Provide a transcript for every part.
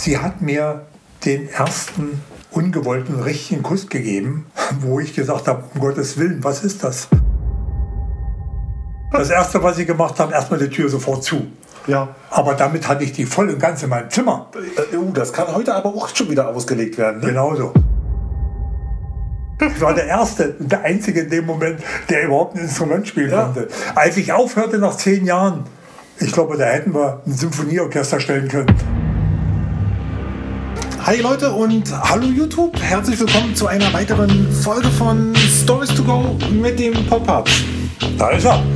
sie hat mir den ersten ungewollten richtigen Kuss gegeben, wo ich gesagt habe, um Gottes Willen, was ist das? Das Erste, was ich gemacht habe, erstmal die Tür sofort zu. Ja. Aber damit hatte ich die voll und ganz in meinem Zimmer. Äh, uh, das kann heute aber auch schon wieder ausgelegt werden. Ne? Genauso. Ich war der Erste und der Einzige in dem Moment, der überhaupt ein Instrument spielen Ja. konnte. Als ich aufhörte nach zehn Jahren, ich glaube, da hätten wir ein Symphonieorchester stellen können. Hi Leute und hallo YouTube. Herzlich willkommen zu einer weiteren Folge von Stories to Go mit dem Pop-Up. Da ist er.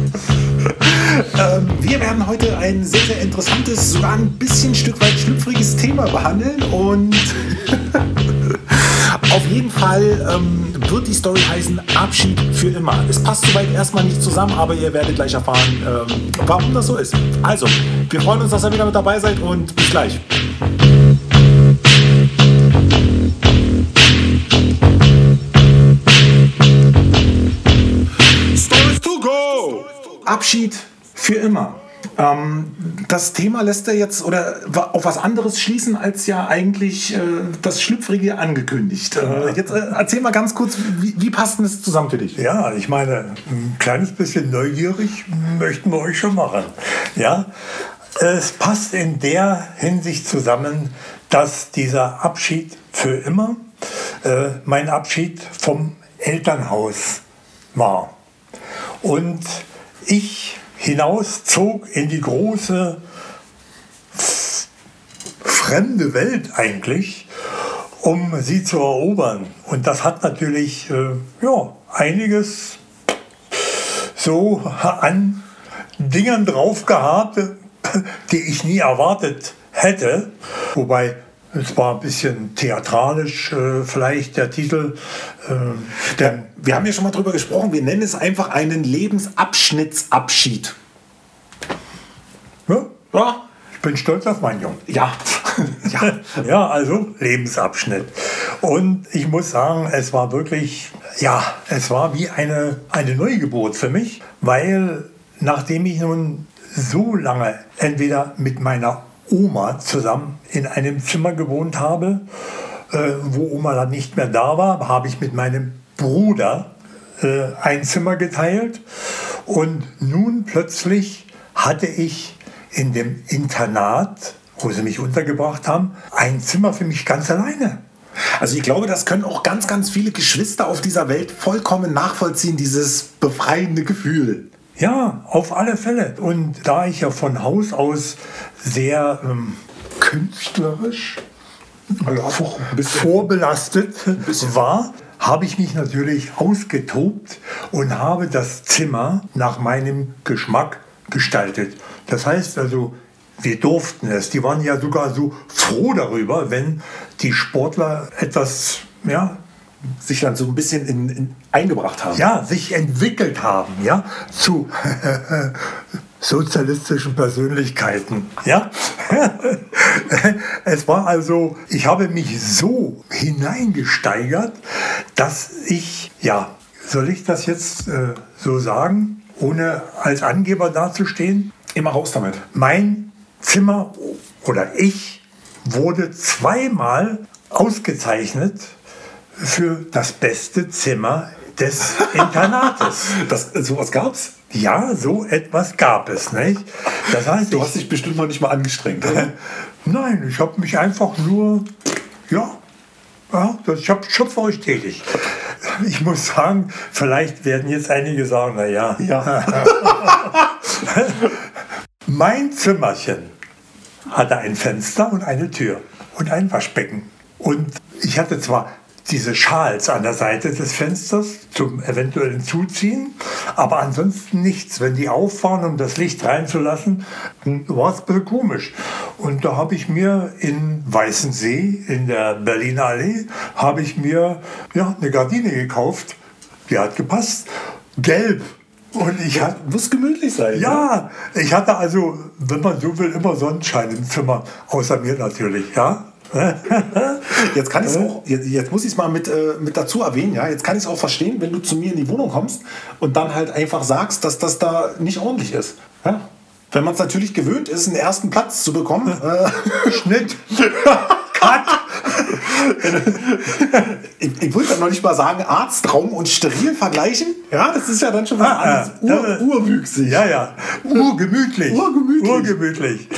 Ähm, wir werden heute ein sehr, sehr interessantes, sogar ein bisschen Stück weit schlüpfriges Thema behandeln und auf jeden Fall ähm, wird die Story heißen Abschied für immer. Es passt soweit erstmal nicht zusammen, aber ihr werdet gleich erfahren, ähm, warum das so ist. Also, wir freuen uns, dass ihr wieder mit dabei seid und bis gleich. Abschied für immer. Ähm, das Thema lässt er jetzt oder auf was anderes schließen, als ja eigentlich äh, das Schlüpfrige angekündigt. Äh, jetzt äh, erzähl mal ganz kurz, wie, wie passt denn das zusammen für dich? Ja, ich meine, ein kleines bisschen neugierig möchten wir euch schon machen. Ja, es passt in der Hinsicht zusammen, dass dieser Abschied für immer äh, mein Abschied vom Elternhaus war. Und ich hinauszog in die große fremde Welt eigentlich, um sie zu erobern. Und das hat natürlich äh, ja, einiges so an Dingern drauf gehabt, die ich nie erwartet hätte. Wobei es war ein bisschen theatralisch äh, vielleicht der Titel. Äh, Der, wir haben ja schon mal drüber gesprochen, wir nennen es einfach einen Lebensabschnittsabschied. ja, Ja, ich bin stolz auf meinen Jungen. ja. ja. Ja, also Lebensabschnitt. Und ich muss sagen, es war wirklich, ja, es war wie eine, eine Neugeburt für mich, weil nachdem ich nun so lange entweder mit meiner Oma zusammen in einem Zimmer gewohnt habe, äh, wo Oma dann nicht mehr da war, habe ich mit meinem Bruder äh, ein Zimmer geteilt. Und nun plötzlich hatte ich in dem Internat, wo sie mich untergebracht haben, ein Zimmer für mich ganz alleine. Also ich glaube, das können auch ganz, ganz viele Geschwister auf dieser Welt vollkommen nachvollziehen, dieses befreiende Gefühl. Ja, auf alle Fälle. Und da ich ja von Haus aus sehr ähm, künstlerisch Also ein bisschen. vorbelastet war, habe ich mich natürlich ausgetobt und habe das Zimmer nach meinem Geschmack gestaltet. Das heißt also, wir durften es. Die waren ja sogar so froh darüber, wenn die Sportler etwas, ja, sich dann so ein bisschen in, in eingebracht haben. ja, sich entwickelt haben, ja, zu sozialistischen Persönlichkeiten, ja. es war also, ich habe mich so hineingesteigert, dass ich, ja, soll ich das jetzt äh, so sagen, ohne als Angeber dazustehen? Immer raus damit. Mein Zimmer oder ich wurde zweimal ausgezeichnet für das beste Zimmer des Internates. Das, sowas gab's? Ja, so etwas gab es, nicht? Das heißt, Du ich, hast dich bestimmt noch nicht mal angestrengt. oder? nein, ich habe mich einfach nur, ja, ja ich habe schöpferisch tätig. Ich muss sagen, vielleicht werden jetzt einige sagen, na ja, ja. Mein Zimmerchen hatte ein Fenster und eine Tür und ein Waschbecken. Und ich hatte zwar diese Schals an der Seite des Fensters zum eventuellen Zuziehen, aber ansonsten nichts. Wenn die auf waren, um das Licht reinzulassen, war es ein bisschen komisch. Und da habe ich mir in Weißensee, in der Berliner Allee, habe ich mir ja, eine Gardine gekauft. Die hat gepasst. Gelb. Und ich hatte Muss gemütlich sein. ne? ja, ich hatte also, wenn man so will, immer Sonnenschein im Zimmer, außer mir natürlich, ja. Jetzt kann ich auch, jetzt, jetzt muss ich es mal mit, äh, mit dazu erwähnen, ja. Jetzt kann ich es auch verstehen, wenn du zu mir in die Wohnung kommst und dann halt einfach sagst, dass das da nicht ordentlich ist. Ja. Wenn man es natürlich gewöhnt ist, einen ersten Platz zu bekommen. Äh, Schnitt. Cut. Ich, ich wollte noch nicht mal sagen, Arztraum und steril vergleichen. Ja, das ist ja dann schon was Ah, anderes. ah, Ur, urwüchsig. Ja, ja. Urgemütlich. Urgemütlich. Urgemütlich.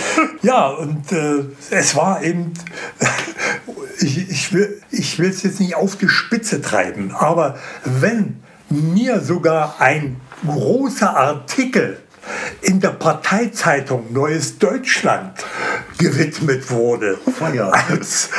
Ja, und äh, es war eben, ich, ich will ich es jetzt nicht auf die Spitze treiben, aber wenn mir sogar ein großer Artikel in der Parteizeitung Neues Deutschland gewidmet wurde, Feier. als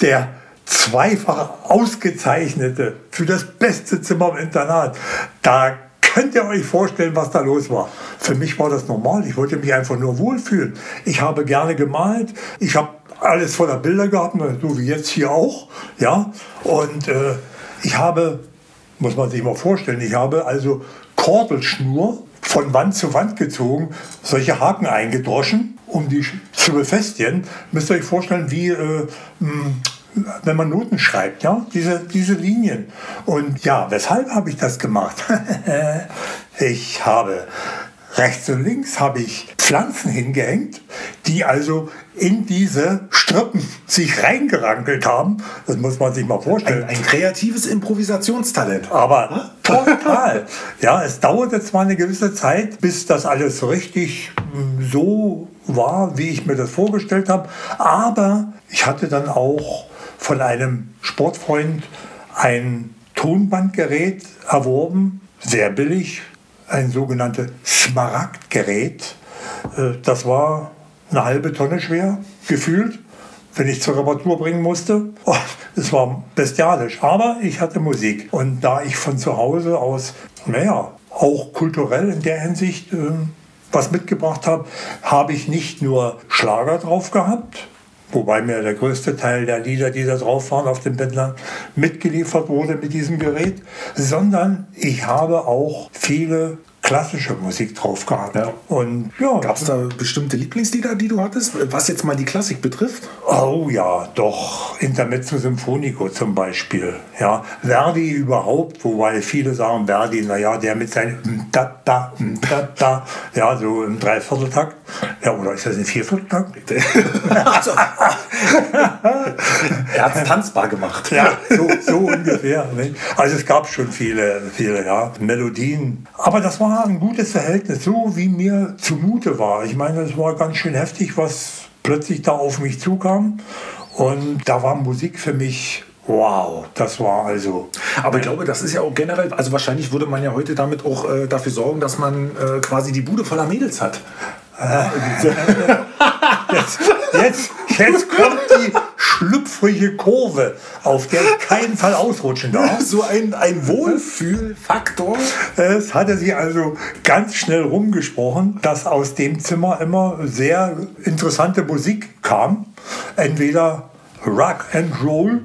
der zweifach ausgezeichnete für das beste Zimmer im Internat. Da könnt ihr euch vorstellen, was da los war. Für mich war das normal. Ich wollte mich einfach nur wohlfühlen. Ich habe gerne gemalt. Ich habe alles voller Bilder gehabt, so wie jetzt hier auch. Ja? Und äh, ich habe, muss man sich mal vorstellen, ich habe also Kordelschnur von Wand zu Wand gezogen, solche Haken eingedroschen, um die zu befestigen. Müsst ihr euch vorstellen, wie äh, mh, wenn man Noten schreibt, ja, diese, diese Linien. Und ja, weshalb habe ich das gemacht? ich habe rechts und links habe ich Pflanzen hingehängt, die also in diese Strippen sich reingerankelt haben. Das muss man sich mal vorstellen. Ein, ein kreatives Improvisationstalent. Aber total. ja, es dauerte zwar eine gewisse Zeit, bis das alles richtig mm, so war, wie ich mir das vorgestellt habe, aber ich hatte dann auch von einem Sportfreund ein Tonbandgerät erworben, sehr billig, ein sogenanntes Smaragdgerät. Äh, Das war eine halbe Tonne schwer, gefühlt wenn ich zur Reparatur bringen musste. Oh, es war bestialisch, aber ich hatte Musik. Und da ich von zu Hause aus, naja, auch kulturell in der Hinsicht äh, was mitgebracht habe, habe ich nicht nur Schlager drauf gehabt, wobei mir der größte Teil der Lieder, die da drauf waren auf den Bändern, mitgeliefert wurde mit diesem Gerät, sondern ich habe auch viele klassische Musik drauf gehabt. Ja. Und ja, Gab es da bestimmte Lieblingslieder, die du hattest, was jetzt mal die Klassik betrifft? Oh ja, doch. Intermezzo Symphonico zum Beispiel. Ja, Verdi überhaupt, wobei viele sagen Verdi, naja, der mit seinem da da da da, ja, so im Dreivierteltakt. Ja, oder ist das ein Viervierteltakt? Er hat es tanzbar gemacht. Ja, so, so ungefähr. ne? Also es gab schon viele, viele ja, Melodien. Aber das war ein gutes Verhältnis, so wie mir zumute war. Ich meine, es war ganz schön heftig, was plötzlich da auf mich zukam. Und da war Musik für mich, wow, das war also. Aber ich glaube, das ist ja auch generell, also wahrscheinlich würde man ja heute damit auch äh, dafür sorgen, dass man äh, quasi die Bude voller Mädels hat. Jetzt, jetzt, jetzt kommt die schlüpfrige Kurve, auf der ich keinen Fall ausrutschen darf. So ein, ein Wohlfühlfaktor. Es hatte sich also ganz schnell rumgesprochen, dass aus dem Zimmer immer sehr interessante Musik kam. Entweder Rock and Roll,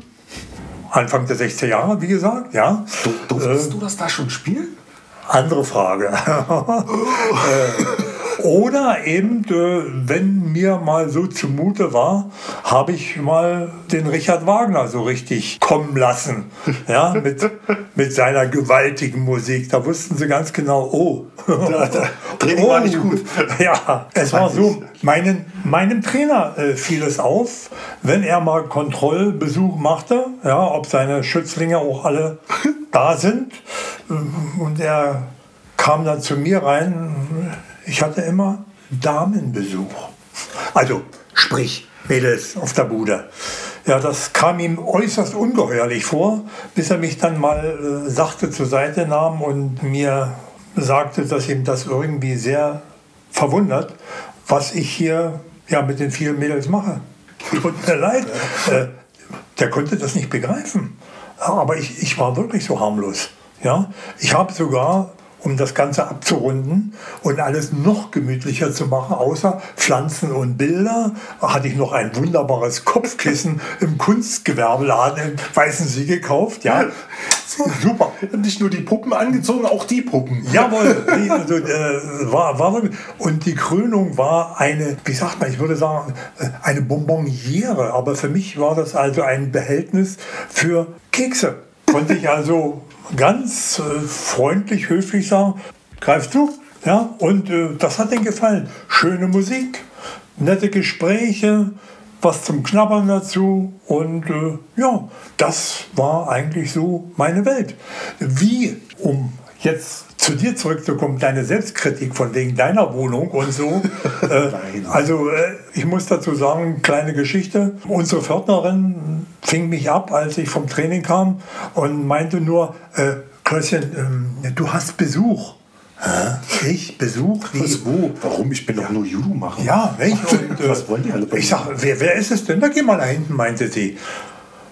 Anfang der 60er Jahre, wie gesagt, ja. Du, durftest du das da schon spielen? Andere Frage. Oder eben, äh, wenn mir mal so zumute war, habe ich mal den Richard Wagner so richtig kommen lassen. Ja, mit, mit seiner gewaltigen Musik. Da wussten sie ganz genau, oh, Da- da- Training war nicht gut. Ja, es war so, meinen, meinem Trainer äh, fiel es auf, wenn er mal Kontrollbesuch machte, ja, ob seine Schützlinge auch alle da sind. Und er kam dann zu mir rein. Ich hatte immer Damenbesuch. Also, sprich, Mädels auf der Bude. Ja, das kam ihm äußerst ungeheuerlich vor, bis er mich dann mal äh, sachte zur Seite nahm und mir sagte, dass ihm das irgendwie sehr verwundert, was ich hier ja, mit den vielen Mädels mache. Tut mir leid. Äh, der konnte das nicht begreifen. Aber ich, ich war wirklich so harmlos. Ja? Ich habe sogar, um das Ganze abzurunden und alles noch gemütlicher zu machen, außer Pflanzen und Bilder, hatte ich noch ein wunderbares Kopfkissen im Kunstgewerbeladen in Weißensee gekauft. Ja, super. Nicht nur die Puppen angezogen, auch die Puppen. Jawohl, also, äh, war, war und die Krönung war eine, wie sagt man, ich würde sagen, äh, eine Bonbonniere, aber für mich war das also ein Behältnis für Kekse. Konnte ich also ganz äh, freundlich, höflich sagen, greifst du? Ja, und äh, das hat ihm gefallen. Schöne Musik, nette Gespräche, was zum Knabbern dazu. Und äh, ja, das war eigentlich so meine Welt. Wie, um jetzt zu dir zurückzukommen, deine Selbstkritik von wegen deiner Wohnung und so. äh, also äh, ich muss dazu sagen, kleine Geschichte. Unsere Pförtnerin fing mich ab, als ich vom Training kam und meinte nur, äh, Klößchen, ähm, du hast Besuch. Hä? Ich? Besuch? Wie? Was, wo? Warum? Ich bin doch nur Judo machen. Ja, nicht? Und, äh, Was wollen die alle bei Ich mir? sag, wer, wer ist es denn? Da geh mal da hinten, meinte sie.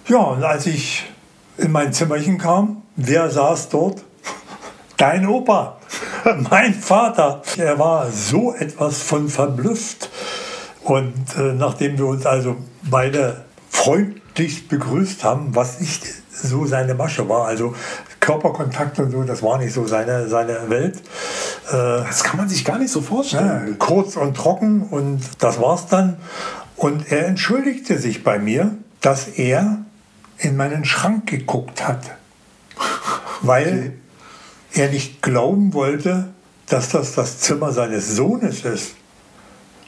Ja, und als ich in mein Zimmerchen kam, wer saß dort? Dein Opa, mein Vater. Er war so etwas von verblüfft. Und äh, nachdem wir uns also beide freundlich begrüßt haben, was nicht so seine Masche war, also Körperkontakt und so, das war nicht so seine, seine Welt. Äh, Das kann man sich gar nicht so vorstellen. ja, kurz und trocken und das war's dann. Und er entschuldigte sich bei mir, dass er in meinen Schrank geguckt hat, weil er nicht glauben wollte, dass das das Zimmer seines Sohnes ist.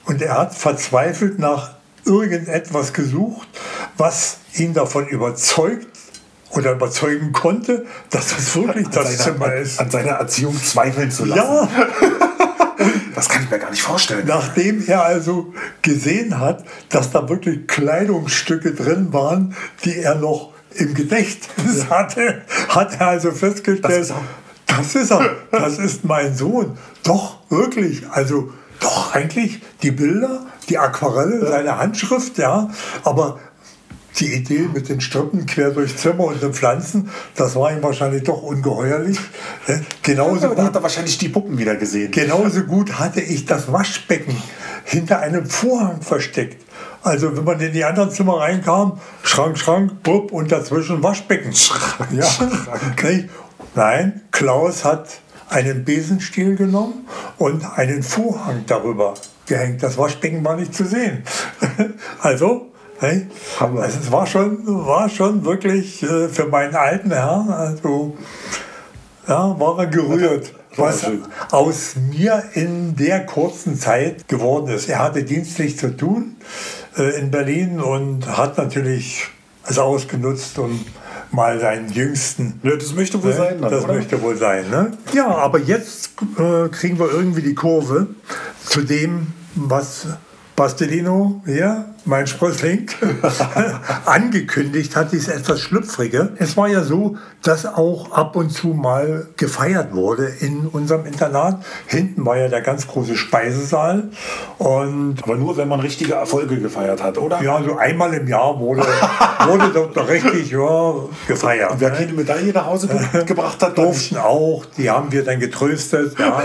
Und er hat verzweifelt nach irgendetwas gesucht, was ihn davon überzeugt oder überzeugen konnte, dass das wirklich An das seiner- Zimmer ist. An seiner Erziehung zweifeln zu lassen. Ja, Das kann ich mir gar nicht vorstellen. Nachdem er also gesehen hat, dass da wirklich Kleidungsstücke drin waren, die er noch im Gedächtnis hatte, hat er also festgestellt, Das ist er. das ist mein Sohn. Doch, wirklich. Also, doch, eigentlich die Bilder, die Aquarelle, seine Handschrift, ja, aber die Idee mit den Strippen quer durch Zimmer und den Pflanzen, das war ihm wahrscheinlich doch ungeheuerlich. Äh, Genauso gut hat er wahrscheinlich die Puppen wieder gesehen. Genauso gut hatte ich das Waschbecken hinter einem Vorhang versteckt. Also wenn man in die anderen Zimmer reinkam, Schrank, Schrank, Bub und dazwischen Waschbecken. ja. Nicht? Nein, Klaus hat einen Besenstiel genommen und einen Vorhang darüber gehängt. Das Waschbecken war nicht zu sehen. also? Hammer. also es war schon, war schon wirklich äh, für meinen alten Herrn, also ja, war er gerührt, was aus mir in der kurzen Zeit geworden ist. Er hatte dienstlich zu tun äh, in Berlin und hat natürlich es ausgenutzt, um mal seinen jüngsten Ja, das möchte wohl Ne? sein. Dann, das oder? möchte wohl sein. Ne? Ja, aber jetzt äh, kriegen wir irgendwie die Kurve zu dem, was Bastelino hier, mein Sprössling, angekündigt hat, dieses etwas Schlüpfrige. Es war ja so, dass auch ab und zu mal gefeiert wurde in unserem Internat. Hinten war ja der ganz große Speisesaal und Aber nur, wenn man richtige Erfolge gefeiert hat, oder? ja, so einmal im Jahr wurde, wurde dort noch richtig ja, gefeiert. Wer ne? keine Medaille nach Hause ge gebracht hat, durften auch, die haben wir dann getröstet. Ja.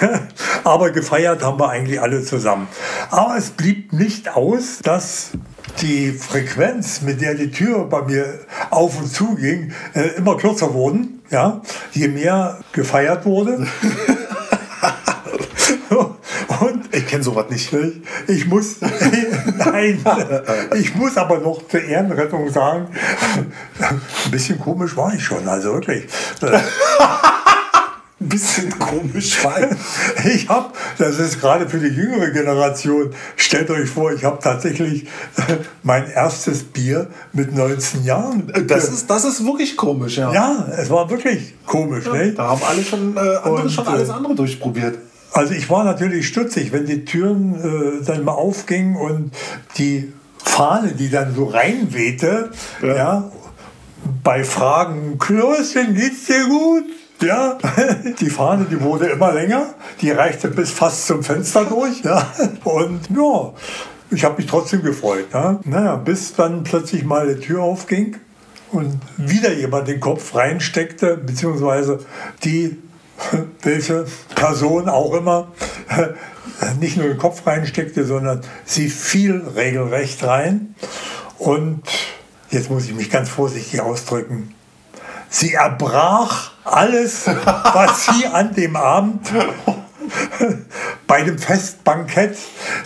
Aber gefeiert haben wir eigentlich alle zusammen. Aber es blieb nicht aus, dass die Frequenz, mit der die Tür bei mir auf und zu ging, äh, immer kürzer wurden. Ja? Je mehr gefeiert wurde. und Ich kenne sowas nicht. ich, ich muss, nein, ich muss aber noch zur Ehrenrettung sagen, ein bisschen komisch war ich schon, also wirklich. Ein bisschen komisch, weil. Ich habe, das ist gerade für die jüngere Generation, stellt euch vor, ich habe tatsächlich mein erstes Bier mit 19 Jahren. Das ist, das ist wirklich komisch, ja. ja, es war wirklich komisch. Ne? Da haben alle schon, äh, andere Und, schon äh, alles andere durchprobiert. Also ich war natürlich stutzig, wenn die Türen äh, dann mal aufgingen und die Fahne, die dann so reinwehte, ja. bei Fragen, Klößchen, geht's dir gut? Ja, die Fahne, die wurde immer länger, die reichte bis fast zum Fenster durch. Ja. Und ja, ich habe mich trotzdem gefreut. Ja. Naja, bis dann plötzlich mal die Tür aufging und wieder jemand den Kopf reinsteckte, beziehungsweise die, welche Person auch immer, nicht nur den Kopf reinsteckte, sondern sie fiel regelrecht rein. Und jetzt muss ich mich ganz vorsichtig ausdrücken. Sie erbrach alles, was sie an dem Abend bei dem Festbankett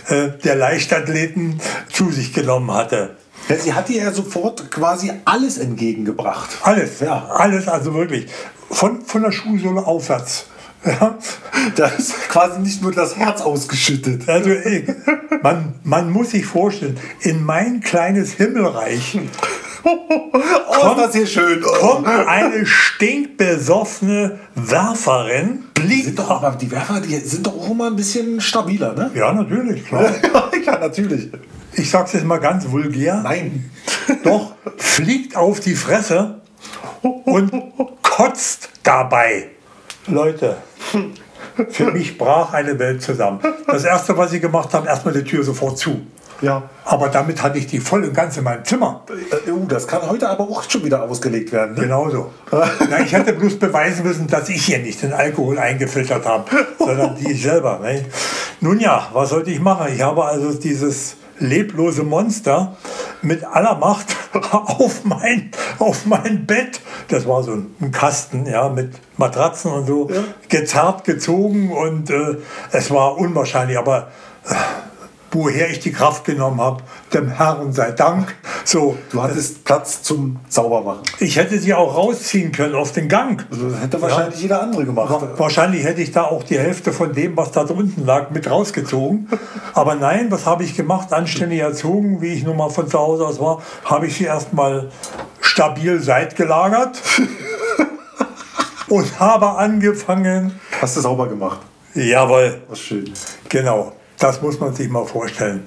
äh, der Leichtathleten zu sich genommen hatte. Ja, sie hat ihr ja sofort quasi alles entgegengebracht. Alles, ja, alles, also wirklich. Von, von der Schuhsohle aufwärts. Ja. Da ist quasi nicht nur das Herz ausgeschüttet. Also man, man muss sich vorstellen, in mein kleines Himmelreich oh, kommt, ist das hier schön. Oh. kommt eine stinkbesoffene Werferin. Sind doch, aber die Werfer, die sind doch auch immer ein bisschen stabiler, ne? Ja, natürlich, klar. ja, natürlich. Ich sag's jetzt mal ganz vulgär. Nein. Doch, fliegt auf die Fresse und kotzt dabei. Leute, für mich brach eine Welt zusammen. Das erste, was ich gemacht habe, erstmal die Tür sofort zu. Ja. Aber damit hatte ich die voll und ganz in meinem Zimmer. Uh, das kann heute aber auch schon wieder ausgelegt werden. Ne? Genauso. Na, ich hätte bloß beweisen müssen, dass ich hier nicht den Alkohol eingefiltert habe, sondern die ich selber. Ne? Nun ja, was sollte ich machen? Ich habe also dieses leblose Monster mit aller Macht auf mein, auf mein Bett, das war so ein, Kasten, ja, mit Matratzen und so, ja. gezerrt, gezogen und äh, es war unwahrscheinlich, aber äh, woher ich die Kraft genommen habe, dem Herrn sei Dank. So, du hattest Platz zum Saubermachen. Ich hätte sie auch rausziehen können auf den Gang. Also das hätte wahrscheinlich ja. jeder andere gemacht. Wahrscheinlich hätte ich da auch die Hälfte von dem, was da drunten lag, mit rausgezogen. Aber nein, was habe ich gemacht? Anständig erzogen, wie ich nun mal von zu Hause aus war, habe ich sie erstmal stabil seitgelagert und habe angefangen. Hast du sauber gemacht? Jawohl. Was schön. Genau. Das muss man sich mal vorstellen.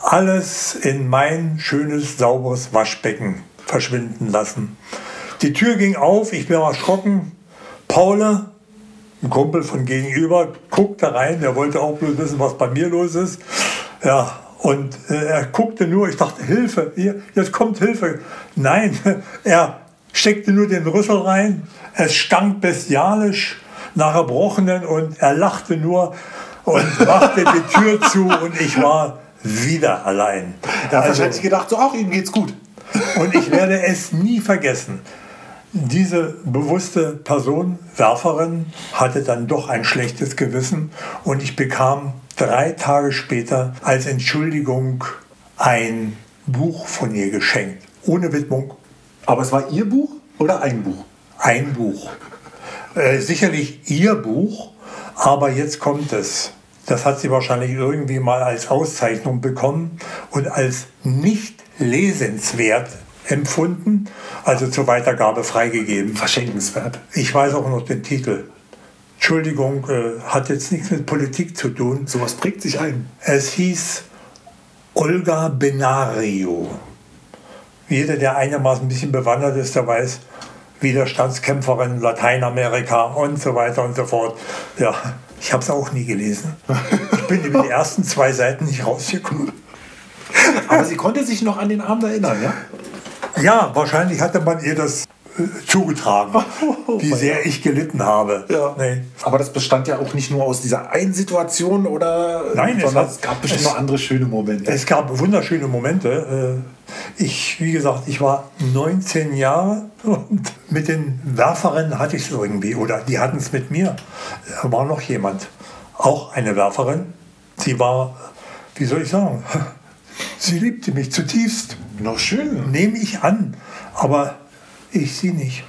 Alles in mein schönes, sauberes Waschbecken verschwinden lassen. Die Tür ging auf, ich bin erschrocken. Paul, ein Kumpel von gegenüber, guckte rein, der wollte auch bloß wissen, was bei mir los ist. Ja, und äh, er guckte nur, ich dachte, Hilfe, hier, jetzt kommt Hilfe. Nein, er steckte nur den Rüssel rein, es stank bestialisch nach Erbrochenen und er lachte nur und machte die Tür zu und ich war wieder allein. Da also, wahrscheinlich gedacht, so auch ihm geht's gut. Und ich werde es nie vergessen. Diese bewusste Person, Werferin, hatte dann doch ein schlechtes Gewissen und ich bekam drei Tage später als Entschuldigung ein Buch von ihr geschenkt, ohne Widmung. Aber es war ihr Buch oder ein Buch? Ein Buch. Äh, sicherlich ihr Buch, aber jetzt kommt es. Das hat sie wahrscheinlich irgendwie mal als Auszeichnung bekommen und als nicht lesenswert empfunden, also zur Weitergabe freigegeben. Verschenkenswert. Ich weiß auch noch den Titel. Entschuldigung, äh, hat jetzt nichts mit Politik zu tun. Sowas prägt sich ein. Es hieß Olga Benario. Jeder, der einigermaßen ein bisschen bewandert ist, der weiß, Widerstandskämpferin, Lateinamerika und so weiter und so fort. Ja, ich habe es auch nie gelesen. Ich bin über die ersten zwei Seiten nicht rausgekommen. Aber sie konnte sich noch an den Abend erinnern, ja? Ja, wahrscheinlich hatte man ihr das zugetragen, oh, wie sehr ich gelitten habe. Ja. Nee. Aber das bestand ja auch nicht nur aus dieser einen Situation, oder? Nein, sondern es, hat, es gab bestimmt es, noch andere schöne Momente. Es gab wunderschöne Momente. Äh, ich, wie gesagt, ich war 19 Jahre und mit den Werferinnen hatte ich es irgendwie, oder die hatten es mit mir. Da war noch jemand, auch eine Werferin. Sie war, wie soll ich sagen, sie liebte mich zutiefst. Noch schön. Nehme ich an. Aber ich sie nicht.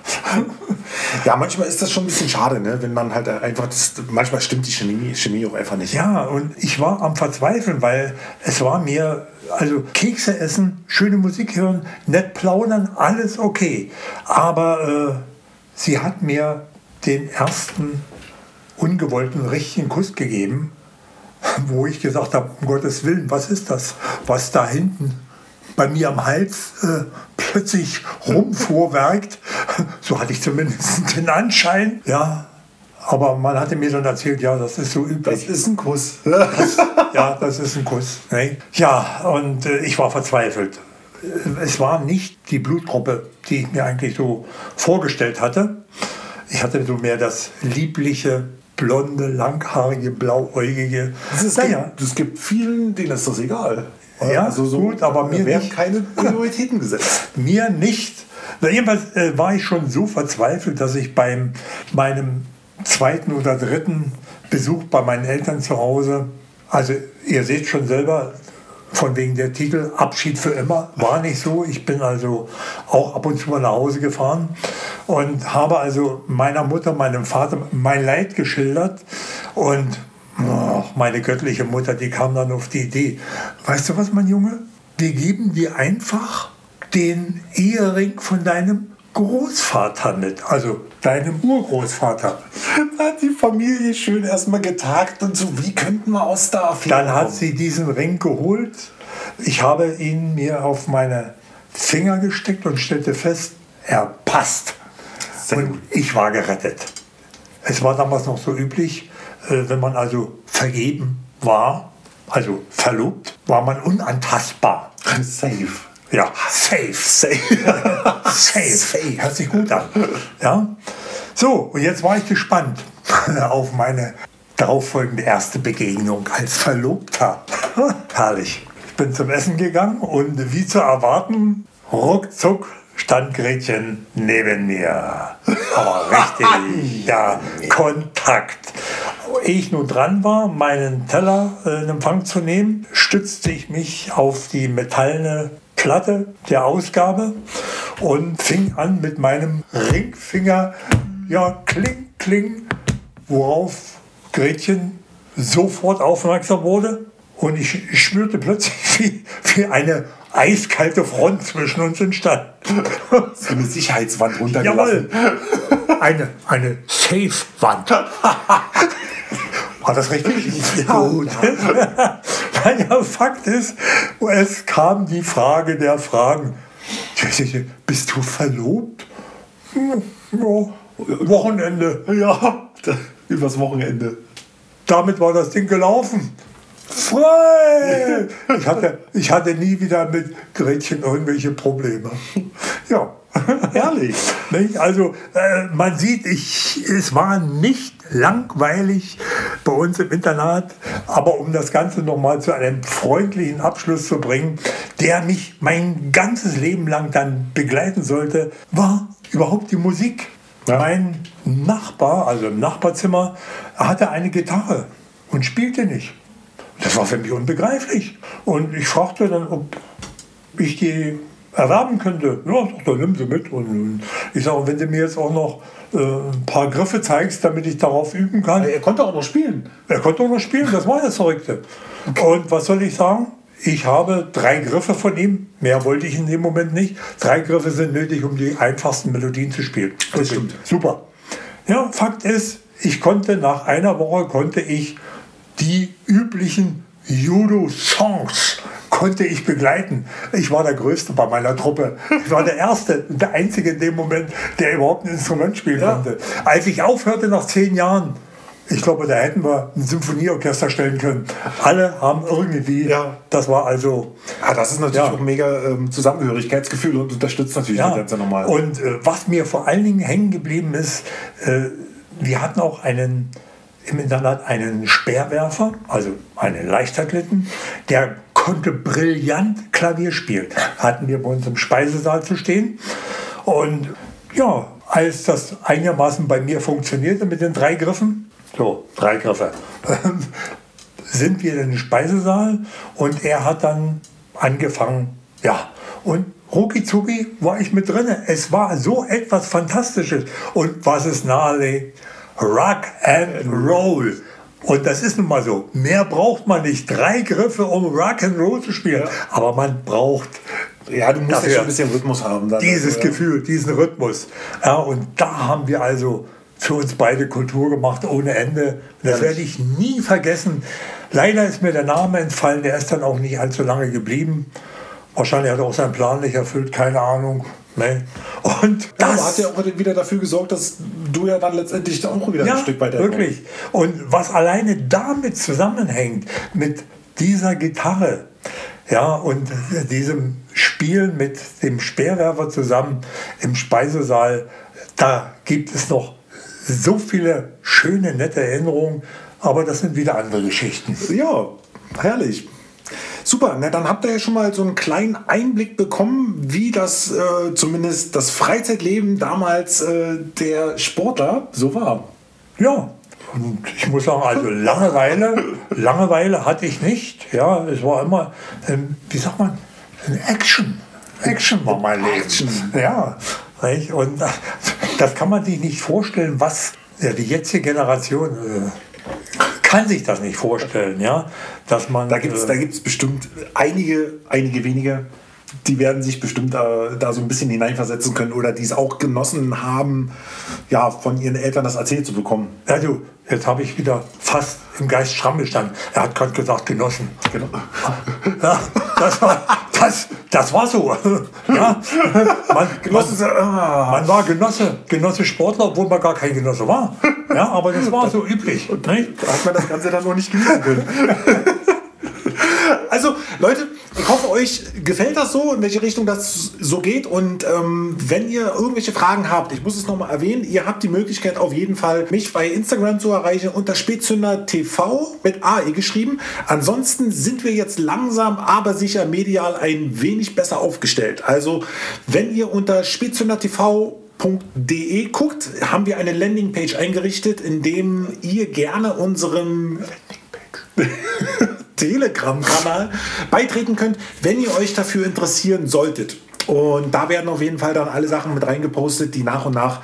ja, manchmal ist das schon ein bisschen schade, ne? wenn man halt einfach, das, manchmal stimmt die Chemie, Chemie auch einfach nicht. Ja, und ich war am Verzweifeln, weil es war mir, also Kekse essen, schöne Musik hören, nett plaudern, alles okay. Aber äh, sie hat mir den ersten ungewollten richtigen Kuss gegeben, wo ich gesagt habe, um Gottes Willen, was ist das, was da hinten bei mir am Hals äh, plötzlich rumfuhrwerkt. So hatte ich zumindest den Anschein. Ja, aber man hatte mir dann erzählt, ja, das ist so üblich. Das ist ein Kuss. Das, ja, das ist ein Kuss. Ne? Ja, und äh, ich war verzweifelt. Es war nicht die Blutgruppe, die ich mir eigentlich so vorgestellt hatte. Ich hatte so mehr das liebliche, blonde, langhaarige, blauäugige. Es naja. gibt, gibt vielen, denen ist das egal. Ja, also so, gut, aber mir werden nicht. keine Prioritäten gesetzt. mir nicht. Na, jedenfalls äh, war ich schon so verzweifelt, dass ich bei meinem zweiten oder dritten Besuch bei meinen Eltern zu Hause, also ihr seht schon selber, von wegen der Titel Abschied für immer war nicht so. Ich bin also auch ab und zu mal nach Hause gefahren und habe also meiner Mutter, meinem Vater mein Leid geschildert und oh, meine göttliche Mutter, die kam dann auf die Idee, weißt du was, mein Junge, wir geben dir einfach den Ehering von deinem Großvater mit, also deinem Urgroßvater. Hat die Familie schön erstmal getagt und so, wie könnten wir aus der Affäre Dann hat sie diesen Ring geholt. Ich habe ihn mir auf meine Finger gesteckt und stellte fest, er passt. Und ich war gerettet. Es war damals noch so üblich, äh, wenn man also vergeben war, also verlobt, war man unantastbar. Safe. Ja, safe. Safe. safe. safe. Hört sich gut an. Ja. So, und jetzt war ich gespannt auf meine darauffolgende erste Begegnung als Verlobter. Herrlich. Ich bin zum Essen gegangen und wie zu erwarten, ruckzuck stand Gretchen neben mir. Aber richtig, ja, Kontakt. Ehe ich nun dran war, meinen Teller äh, in Empfang zu nehmen, stützte ich mich auf die metallene Platte der Ausgabe und fing an mit meinem Ringfinger, ja, kling, kling, worauf Gretchen sofort aufmerksam wurde und ich spürte plötzlich, wie, wie eine eiskalte Front zwischen uns entstand. So eine Sicherheitswand runtergelassen. Jawohl. Eine, eine Safe-Wand. War das richtig? Ja. Gut. naja, Fakt ist, es kam die Frage der Fragen. Bist du verlobt? Ja, Wochenende. Ja, übers Wochenende. Damit war das Ding gelaufen. Frei! Ich hatte, ich hatte nie wieder mit Gretchen irgendwelche Probleme. Ja. Ehrlich. Also äh, man sieht, ich, es war nicht langweilig bei uns im Internat, aber um das Ganze nochmal zu einem freundlichen Abschluss zu bringen, der mich mein ganzes Leben lang dann begleiten sollte, war überhaupt die Musik. Ja. Mein Nachbar, also im Nachbarzimmer, hatte eine Gitarre und spielte nicht. Das war für mich unbegreiflich. Und ich fragte dann, ob ich die erwerben könnte. Ja, dann nimm sie mit. Und ich sage, wenn du mir jetzt auch noch äh, ein paar Griffe zeigst, damit ich darauf üben kann. Er konnte auch noch spielen. Er konnte auch noch spielen, das war das Verrückte. Okay. Und was soll ich sagen? Ich habe drei Griffe von ihm, mehr wollte ich in dem Moment nicht. Drei Griffe sind nötig, um die einfachsten Melodien zu spielen. Das stimmt. Super. Ja, Fakt ist, ich konnte nach einer Woche konnte ich die üblichen Judo-Songs konnte ich begleiten. Ich war der Größte bei meiner Truppe. Ich war der Erste, der Einzige in dem Moment, der überhaupt ein Instrument spielen ja. konnte. Als ich aufhörte nach zehn Jahren, ich glaube, da hätten wir ein Symphonieorchester stellen können. Alle haben irgendwie, ja. das war also. Ja, das ist natürlich ja. auch mega ähm, Zusammengehörigkeitsgefühl und unterstützt natürlich ja. das Ganze nochmal. Und äh, was mir vor allen Dingen hängen geblieben ist, äh, wir hatten auch einen im Internat einen Speerwerfer, also einen Leichtathleten, der konnte brillant Klavier spielen. Hatten wir bei uns im Speisesaal zu stehen. Und ja, als das einigermaßen bei mir funktionierte mit den drei Griffen, so, drei Griffe, sind wir in den Speisesaal und er hat dann angefangen, ja, und rucki zucki war ich mit drin. Es war so etwas Fantastisches. Und was es nahelegt, Rock and Roll. Und das ist nun mal so. Mehr braucht man nicht. Drei Griffe, um Rock and Roll zu spielen. Ja. Aber man braucht ja, du musst ja schon ein bisschen Rhythmus haben. Dann dieses also. Gefühl, diesen Rhythmus. Ja, und da haben wir also für uns beide Kultur gemacht ohne Ende. Das werde ich nie vergessen. Leider ist mir der Name entfallen. Der ist dann auch nicht allzu lange geblieben. Wahrscheinlich hat er auch seinen Plan nicht erfüllt, keine Ahnung. Nee. Und das ja, hat ja auch wieder dafür gesorgt, dass du ja dann letztendlich auch wieder ja, ein Stück weiter wirklich. Und was alleine damit zusammenhängt, mit dieser Gitarre, ja, und diesem Spiel mit dem Speerwerfer zusammen im Speisesaal, da gibt es noch so viele schöne, nette Erinnerungen, aber das sind wieder andere Geschichten. Ja, herrlich. Super, na, dann habt ihr ja schon mal so einen kleinen Einblick bekommen, wie das äh, zumindest das Freizeitleben damals äh, der Sportler so war. Ja, Und ich muss sagen, also Langeweile, Langeweile hatte ich nicht. Ja, es war immer, ähm, wie sagt man, ein Action. Action war mein Leben. Action. Ja, nicht? und das kann man sich nicht vorstellen, was ja, die jetzige Generation äh, kann sich das nicht vorstellen, ja, dass man. Da gibt es äh, da gibt's bestimmt einige, einige wenige, die werden sich bestimmt da, da so ein bisschen hineinversetzen können oder die es auch genossen haben, ja, von ihren Eltern das erzählt zu bekommen. Ja, du, jetzt habe ich wieder fast im Geist stramm gestanden. Er hat gerade gesagt, genossen. Genau. Ja, das war, das, das war so. Ja, man, Genossen sind- ah. man war Genosse, Genosse Sportler, obwohl man gar kein Genosse war. Ja, aber das war so üblich. Nicht? Da hat man das Ganze dann noch nicht genießen können. Also, Leute, hoffe, euch gefällt das so, in welche Richtung das so geht. Und ähm, wenn ihr irgendwelche Fragen habt, ich muss es nochmal erwähnen, ihr habt die Möglichkeit auf jeden Fall, mich bei Instagram zu erreichen unter Spätzünder TV mit AE geschrieben. Ansonsten sind wir jetzt langsam, aber sicher medial ein wenig besser aufgestellt. Also, wenn ihr unter Spätzünder TV De guckt, haben wir eine Landingpage eingerichtet, in dem ihr gerne unserem Telegram-Kanal beitreten könnt, wenn ihr euch dafür interessieren solltet. Und da werden auf jeden Fall dann alle Sachen mit reingepostet, die nach und nach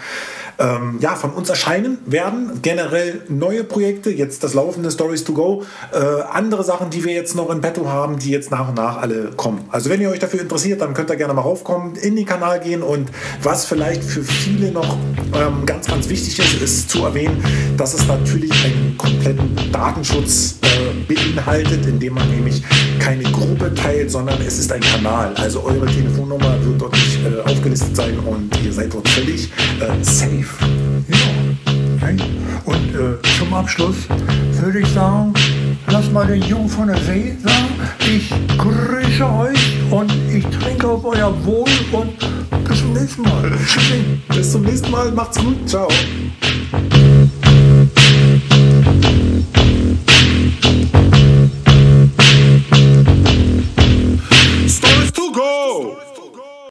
ähm, ja, von uns erscheinen werden. Generell neue Projekte, jetzt das laufende Stories to Go, äh, andere Sachen, die wir jetzt noch in petto haben, die jetzt nach und nach alle kommen. Also wenn ihr euch dafür interessiert, dann könnt ihr gerne mal raufkommen, in den Kanal gehen und was vielleicht für viele noch ähm, ganz, ganz wichtig ist, ist zu erwähnen, dass es natürlich kompletten Datenschutz äh, beinhaltet, indem man nämlich keine Gruppe teilt, sondern es ist ein Kanal. Also eure Telefonnummer wird dort nicht äh, aufgelistet sein und ihr seid dort völlig äh, safe. Ja. nicht? Und äh, zum Abschluss würde ich sagen, lass mal den Jungen von der See sagen, ich grüße euch und ich trinke auf euer Wohl und bis zum nächsten Mal. Bis zum nächsten Mal, macht's gut, ciao.